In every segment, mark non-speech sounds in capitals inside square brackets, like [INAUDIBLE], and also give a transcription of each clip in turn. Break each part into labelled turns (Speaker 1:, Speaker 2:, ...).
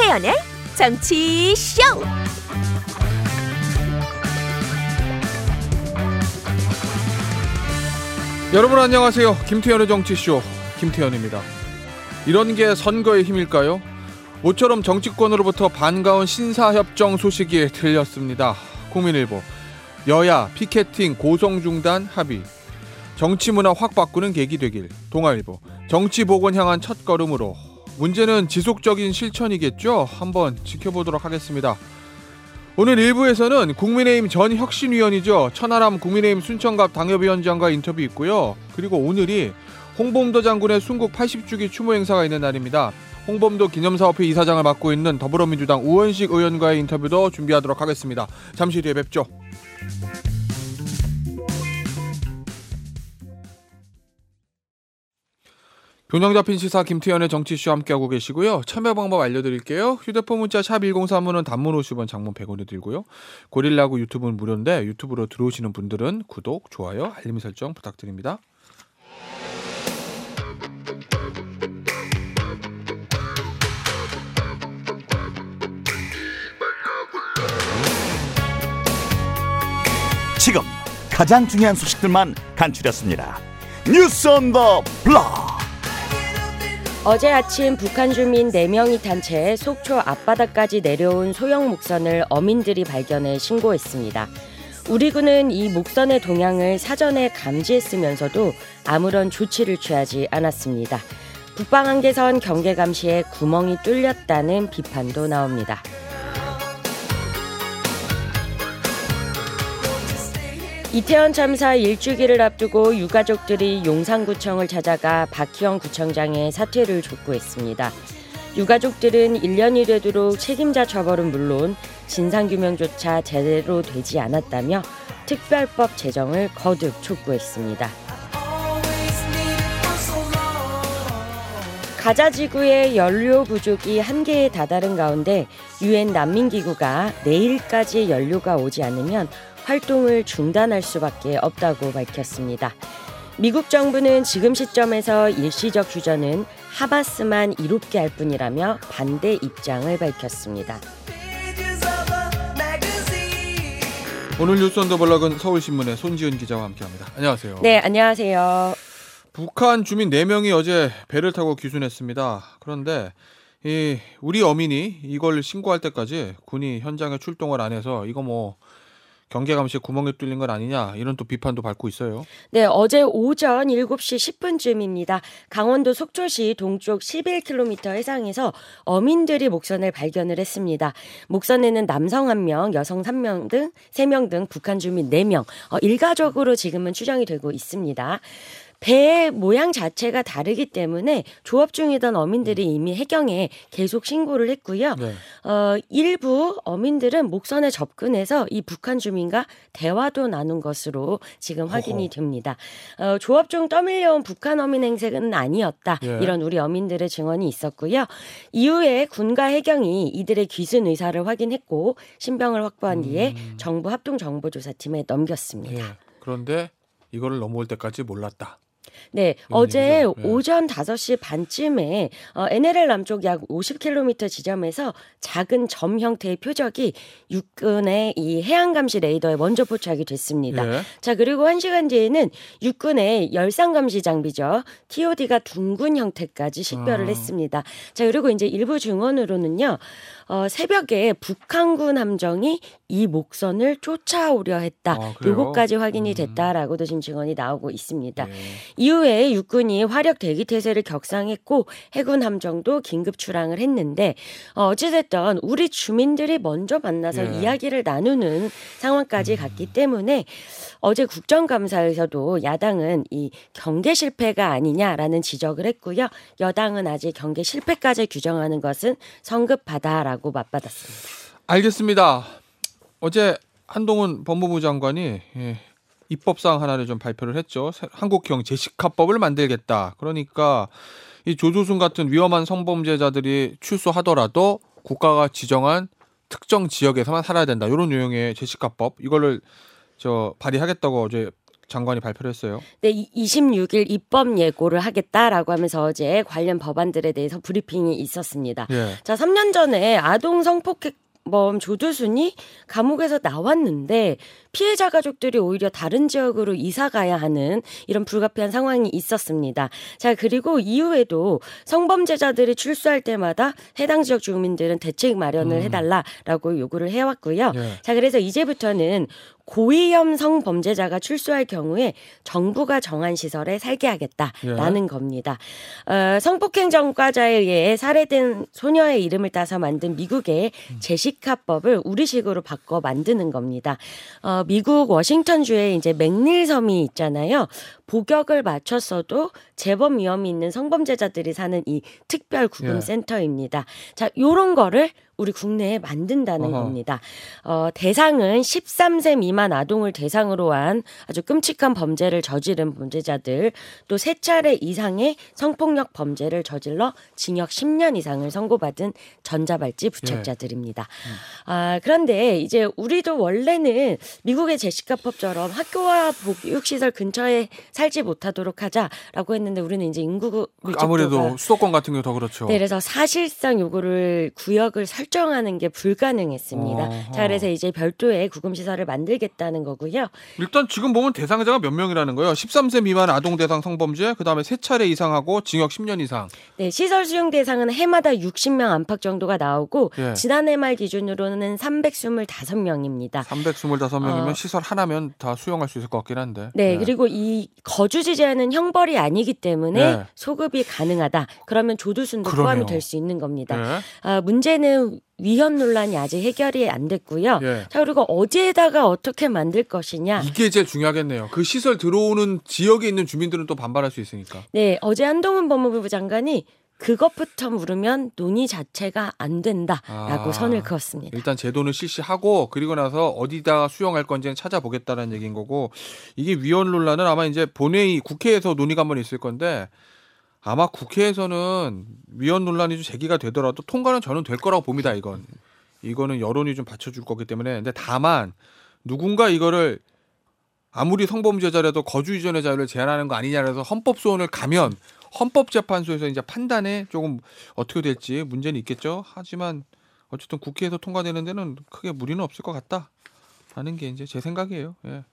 Speaker 1: 김태연의 정치 쇼.
Speaker 2: 여러분 안녕하세요. 김태현의 정치쇼 김태현입니다. 이런 게 선거의 힘일까요? 모처럼 정치권으로부터 반가운 신사협정 소식이 들렸습니다. 국민일보 여야 피켓팅 고성 중단 합의 정치 문화 확 바꾸는 계기 되길 동아일보 정치 복원 향한 첫 걸음으로 문제는 지속적인 실천이겠죠. 한번 지켜보도록 하겠습니다. 오늘 1부에서는 국민의힘 전 혁신위원이죠. 천하람 국민의힘 순천갑 당협위원장과 인터뷰 있고요. 그리고 오늘이 홍범도 장군의 순국 80주기 추모 행사가 있는 날입니다. 홍범도 기념사업회 이사장을 맡고 있는 더불어민주당 우원식 의원과의 인터뷰도 준비하도록 하겠습니다. 잠시 뒤에 뵙죠. 균형 잡힌 시사 김태현의 정치쇼 함께하고 계시고요. 참여 방법 알려드릴게요. 휴대폰 문자 샵 1035는 단문 50원, 장문 100원이 들고요. 고릴라고 유튜브는 무료인데 유튜브로 들어오시는 분들은 구독, 좋아요, 알림 설정 부탁드립니다.
Speaker 3: 지금 가장 중요한 소식들만 간추렸습니다. 뉴스 온 더 블록.
Speaker 4: 어제 아침 북한 주민 4명이 탄채 속초 앞바다까지 내려온 소형 목선을 어민들이 발견해 신고했습니다. 우리 군은 이 목선의 동향을 사전에 감지했으면서도 아무런 조치를 취하지 않았습니다. 북방 한계선 경계 감시에 구멍이 뚫렸다는 비판도 나옵니다. 이태원 참사 일주기를 앞두고 유가족들이 용산구청을 찾아가 박희영 구청장의 사퇴를 촉구했습니다. 유가족들은 1년이 되도록 책임자 처벌은 물론 진상규명조차 제대로 되지 않았다며 특별법 제정을 거듭 촉구했습니다. 가자 지구의 연료 부족이 한계에 다다른 가운데 유엔 난민기구가 내일까지 연료가 오지 않으면 활동을 중단할 수밖에 없다고 밝혔습니다. 미국 정부는 지금 시점에서 일시적 휴전은 하마스만 이롭게 할 뿐이라며 반대 입장을 밝혔습니다.
Speaker 2: 오늘 뉴스 언더블럭은 서울신문의 손지은 기자와 함께합니다. 안녕하세요.
Speaker 4: 네, 안녕하세요.
Speaker 2: 북한 주민 4명이 어제 배를 타고 귀순했습니다. 그런데 이 우리 어민이 이걸 신고할 때까지 군이 현장에 출동을 안 해서 이거 뭐 경계 감시에 구멍이 뚫린 건 아니냐 이런 또 비판도 받고 있어요.
Speaker 4: 네, 어제 오전 7시 10분쯤입니다. 강원도 속초시 동쪽 11km 해상에서 어민들이 목선을 발견을 했습니다. 목선에는 남성 1명, 여성 3명 등 3명 등 북한 주민 4명, 어, 일가족으로 지금은 추정이 되고 있습니다. 배 모양 자체가 다르기 때문에 조업 중이던 어민들이 이미 해경에 계속 신고를 했고요.
Speaker 2: 네.
Speaker 4: 어, 일부 어민들은 목선에 접근해서 이 북한 주민과 대화도 나눈 것으로 지금 확인이
Speaker 2: 어허.
Speaker 4: 됩니다. 어, 조업 중 떠밀려온 북한 어민 행색은 아니었다.
Speaker 2: 예.
Speaker 4: 이런 우리 어민들의 증언이 있었고요. 이후에 군과 해경이 이들의 귀순 의사를 확인했고 신병을 확보한 뒤에
Speaker 2: 음.
Speaker 4: 정부 합동 정보조사팀에 넘겼습니다.
Speaker 2: 예. 그런데 이거를 넘어올 때까지 몰랐다.
Speaker 4: 네,
Speaker 2: 이런
Speaker 4: 어제.
Speaker 2: 네.
Speaker 4: 오전 5시 반쯤에 어, NLL 남쪽 약 50km 지점에서 작은 점 형태의 표적이 육군의 이 해양 감시 레이더에 먼저 포착이 됐습니다.
Speaker 2: 예.
Speaker 4: 자, 그리고 한 시간 뒤에는 육군의 열상 감시 장비죠. TOD가 둥근 형태까지 식별을
Speaker 2: 아.
Speaker 4: 했습니다. 자, 그리고 이제 일부 증언으로는요. 어, 새벽에 북한군 함정이 이 목선을 쫓아오려 했다.
Speaker 2: 아?
Speaker 4: 요거까지 확인이
Speaker 2: 음.
Speaker 4: 됐다라고도 지금 증언이 나오고 있습니다.
Speaker 2: 예.
Speaker 4: 이후에 육군이 화력 대기 태세를 격상했고 해군 함정도 긴급 출항을 했는데 어, 어찌됐든 우리 주민들이 먼저 만나서
Speaker 2: 예.
Speaker 4: 이야기를 나누는 상황까지 갔기 때문에 어제 국정감사에서도 야당은 이 경계 실패가 아니냐라는 지적을 했고요. 여당은 아직 경계 실패까지 규정하는 것은 성급하다라고 맞받았습니다.
Speaker 2: 알겠습니다. 어제 한동훈 법무부 장관이 예, 입법사항 하나를 좀 발표를 했죠. 새- 한국형 제시카법을 만들겠다. 그러니까 이 조조순 같은 위험한 성범죄자들이 출소하더라도 국가가 지정한 특정 지역에서만 살아야 된다. 이런 내용의 제시카법 이거를 저 발의하겠다고 어제 장관이 발표를 했어요.
Speaker 4: 네, 26일 입법 예고를 하겠다라고 하면서 어제 관련 법안들에 대해서 브리핑이 있었습니다.
Speaker 2: 예.
Speaker 4: 자, 3년 전에 아동 성폭행 범 조두순이 감옥에서 나왔는데 피해자 가족들이 오히려 다른 지역으로 이사 가야 하는 이런 불가피한 상황이 있었습니다. 자, 그리고 이후에도 성범죄자들이 출소할 때마다 해당 지역 주민들은 대책 마련을
Speaker 2: 음.
Speaker 4: 해달라라고 요구를 해왔고요.
Speaker 2: 예.
Speaker 4: 자, 그래서 이제부터는 고위험 성범죄자가 출소할 경우에 정부가 정한 시설에 살게 하겠다라는 겁니다. 어, 성폭행 전과자에 의해 살해된 소녀의 이름을 따서 만든 미국의 제시카법을 우리식으로 바꿔 만드는 겁니다. 어, 미국 워싱턴주에 이제 맥릴 섬이 있잖아요. 복역을 맞췄어도 재범 위험이 있는 성범죄자들이 사는 이 특별 구금
Speaker 2: 예.
Speaker 4: 센터입니다. 자, 요런 거를 우리 국내에 만든다는
Speaker 2: 어허.
Speaker 4: 겁니다. 어, 대상은 13세 미만 아동을 대상으로 한 아주 끔찍한 범죄를 저지른 범죄자들, 또 세 차례 이상의 성폭력 범죄를 저질러 징역 10년 이상을 선고받은 전자발찌 부책자들입니다. 아, 그런데 이제 우리도 원래는 미국의 제시카법처럼 학교와 보육시설 근처에 살지 못하도록 하자라고 했는데 우리는 이제 인구 밀집도가
Speaker 2: 아무래도 수도권 같은 경우 더 그렇죠.
Speaker 4: 네, 그래서 사실상 요거를 구역을 설정하는 게 불가능했습니다.
Speaker 2: 어허.
Speaker 4: 자, 그래서 이제 별도의 구금 시설을 만들겠다는 거고요.
Speaker 2: 일단 지금 보면 대상자가 몇 명이라는 거예요. 13세 미만 아동 대상 성범죄, 그다음에 세 차례 이상하고 징역 10년 이상.
Speaker 4: 네, 시설 수용 대상은 해마다 60명 안팎 정도가 나오고
Speaker 2: 예.
Speaker 4: 지난해 말 기준으로는 325명입니다.
Speaker 2: 325명이면
Speaker 4: 어.
Speaker 2: 시설 하나면 다 수용할 수 있을 것 같긴 한데.
Speaker 4: 네, 그리고 이 거주지 제한은 형벌이 아니기 때문에
Speaker 2: 네.
Speaker 4: 소급이 가능하다. 그러면 조두순도. 포함이 될 수 있는 겁니다.
Speaker 2: 예.
Speaker 4: 아, 문제는 위헌 논란이 아직 해결이 안 됐고요.
Speaker 2: 예.
Speaker 4: 자, 그리고 어디에다가 어떻게 만들 것이냐.
Speaker 2: 이게 제일 중요하겠네요. 그 시설 들어오는 지역에 있는 주민들은 또 반발할 수 있으니까.
Speaker 4: 네, 어제 한동훈 법무부 장관이 그것부터 물으면 논의 자체가 안 된다라고
Speaker 2: 아.
Speaker 4: 선을 그었습니다.
Speaker 2: 일단 제도는 실시하고 그리고 나서 어디다 수용할 건지는 찾아보겠다는 얘기인 거고 이게 위헌 논란은 아마 이제 본회의 국회에서 논의가 한번 있을 건데 아마 국회에서는 위헌 논란이 좀 제기가 되더라도 통과는 저는 될 거라고 봅니다. 이건 이거는 여론이 좀 받쳐줄 거기 때문에 근데 다만 누군가 이거를 아무리 성범죄자라도 거주 이전의 자유를 제한하는 거 아니냐 그래서 헌법 소원을 가면 헌법재판소에서 이제 판단에 조금 어떻게 될지 문제는 있겠죠. 하지만 어쨌든 국회에서 통과되는 데는 크게 무리는 없을 것 같다. 라는 게 이제 제 생각이에요. 예.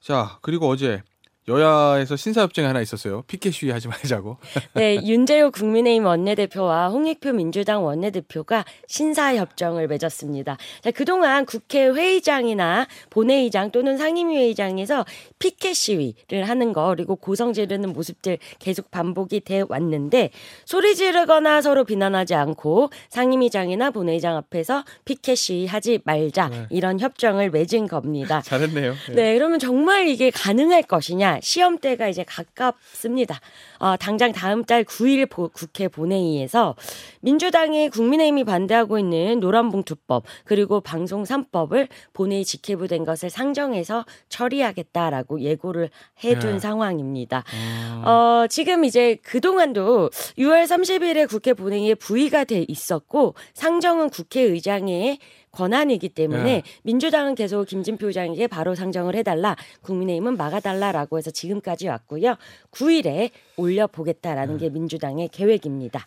Speaker 2: 자, 그리고 어제 여야에서 신사협정이 하나 있었어요. 피켓 시위 하지 말자고. [LAUGHS]
Speaker 4: 네, 윤재호 국민의힘 원내대표와 홍익표 민주당 원내대표가 신사협정을 맺었습니다. 자, 그동안 국회 회의장이나 본회의장 또는 상임위회의장에서 피켓 시위를 하는 거 그리고 고성 지르는 모습들 계속 반복이 돼 왔는데 소리 지르거나 서로 비난하지 않고 상임위장이나 본회의장 앞에서 피켓 시위 하지 말자
Speaker 2: 네.
Speaker 4: 이런 협정을 맺은 겁니다. [LAUGHS]
Speaker 2: 잘했네요. 예.
Speaker 4: 네, 그러면 정말 이게 가능할 것이냐? 시험대가 이제 가깝습니다. 어, 당장 다음 달 9일 보- 국회 본회의에서 민주당이 국민의힘이 반대하고 있는 노란봉투법 그리고 방송 3법을 본회의 직회부된 것을 상정해서 처리하겠다라고 예고를 해둔
Speaker 2: 네.
Speaker 4: 상황입니다.
Speaker 2: 음,
Speaker 4: 어, 지금 이제 그동안도 6월 30일에 국회 본회의에 부의가 돼 있었고 상정은 국회의장의 권한이기 때문에
Speaker 2: 네.
Speaker 4: 민주당은 계속 김진표 의장에게 바로 상정을 해달라 국민의힘은 막아달라라고 해서 지금까지 왔고요 9일에 올려보겠다라는
Speaker 2: 네.
Speaker 4: 게 민주당의 계획입니다.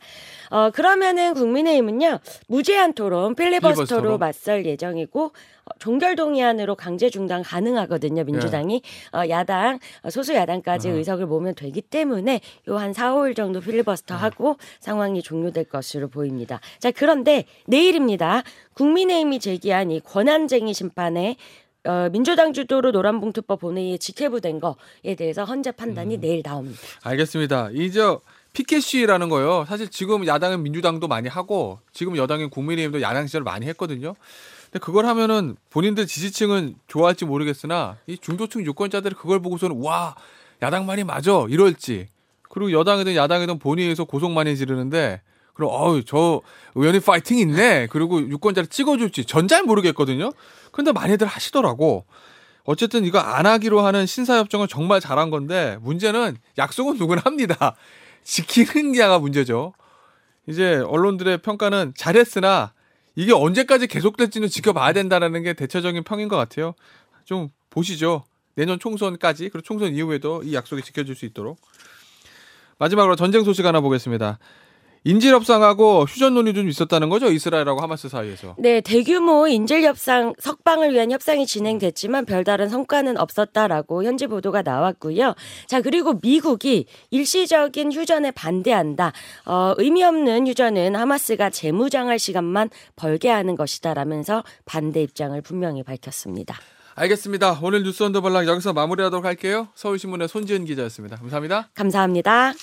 Speaker 4: 어, 그러면은 국민의힘은요 무제한 토론 필리버스터로
Speaker 2: 필리버스터로.
Speaker 4: 맞설 예정이고 어, 종결 동의안으로 강제 중단 가능하거든요 민주당이 어, 야당 어, 소수 야당까지
Speaker 2: 네. 어.
Speaker 4: 의석을 모으면 되기 때문에 요 한 4, 5일 정도 필리버스터
Speaker 2: 네.
Speaker 4: 하고 상황이 종료될 것으로 보입니다. 자 그런데 내일입니다. 국민의힘이 제기한 이 권한쟁의 심판에 어, 민주당 주도로 노란봉투법 본회의에 직회부된 거에 대해서 헌재 판단이
Speaker 2: 음.
Speaker 4: 내일 나옵니다.
Speaker 2: 알겠습니다. 이제 피켓 시위라는 거요. 사실 지금 야당은 민주당도 많이 하고 지금 여당인 국민의힘도 야당 시절을 많이 했거든요. 근데 그걸 하면은 본인들 지지층은 좋아할지 모르겠으나 이 중도층 유권자들이 그걸 보고서는 와 야당 말이 맞아 이럴지 그리고 여당이든 야당이든 본회의에서 고속 많이 지르는데 그럼 어우 저 의원이 파이팅 있네 그리고 유권자를 찍어줄지 전 잘 모르겠거든요. 근데 많이들 하시더라고. 어쨌든 이거 안 하기로 하는 신사협정은 정말 잘한 건데 문제는 약속은 누구나 합니다. [LAUGHS] 지키는 게가 문제죠. 이제 언론들의 평가는 잘했으나 이게 언제까지 계속될지는 지켜봐야 된다라는 게 대체적인 평인 것 같아요. 좀 보시죠. 내년 총선까지 그리고 총선 이후에도 이 약속이 지켜질 수 있도록 마지막으로 전쟁 소식 하나 보겠습니다. 인질 협상하고 휴전 논의 좀 있었다는 거죠 이스라엘하고 하마스 사이에서.
Speaker 4: 네, 대규모 인질 협상 석방을 위한 협상이 진행됐지만 별다른 성과는 없었다라고 현지 보도가 나왔고요. 자, 그리고 미국이 일시적인 휴전에 반대한다. 어, 의미 없는 휴전은 하마스가 재무장할 시간만 벌게 하는 것이다라면서 반대 입장을 분명히 밝혔습니다.
Speaker 2: 알겠습니다. 오늘 뉴스온더블럭 여기서 마무리하도록 할게요. 서울신문의 손지은 기자였습니다. 감사합니다.
Speaker 4: 감사합니다.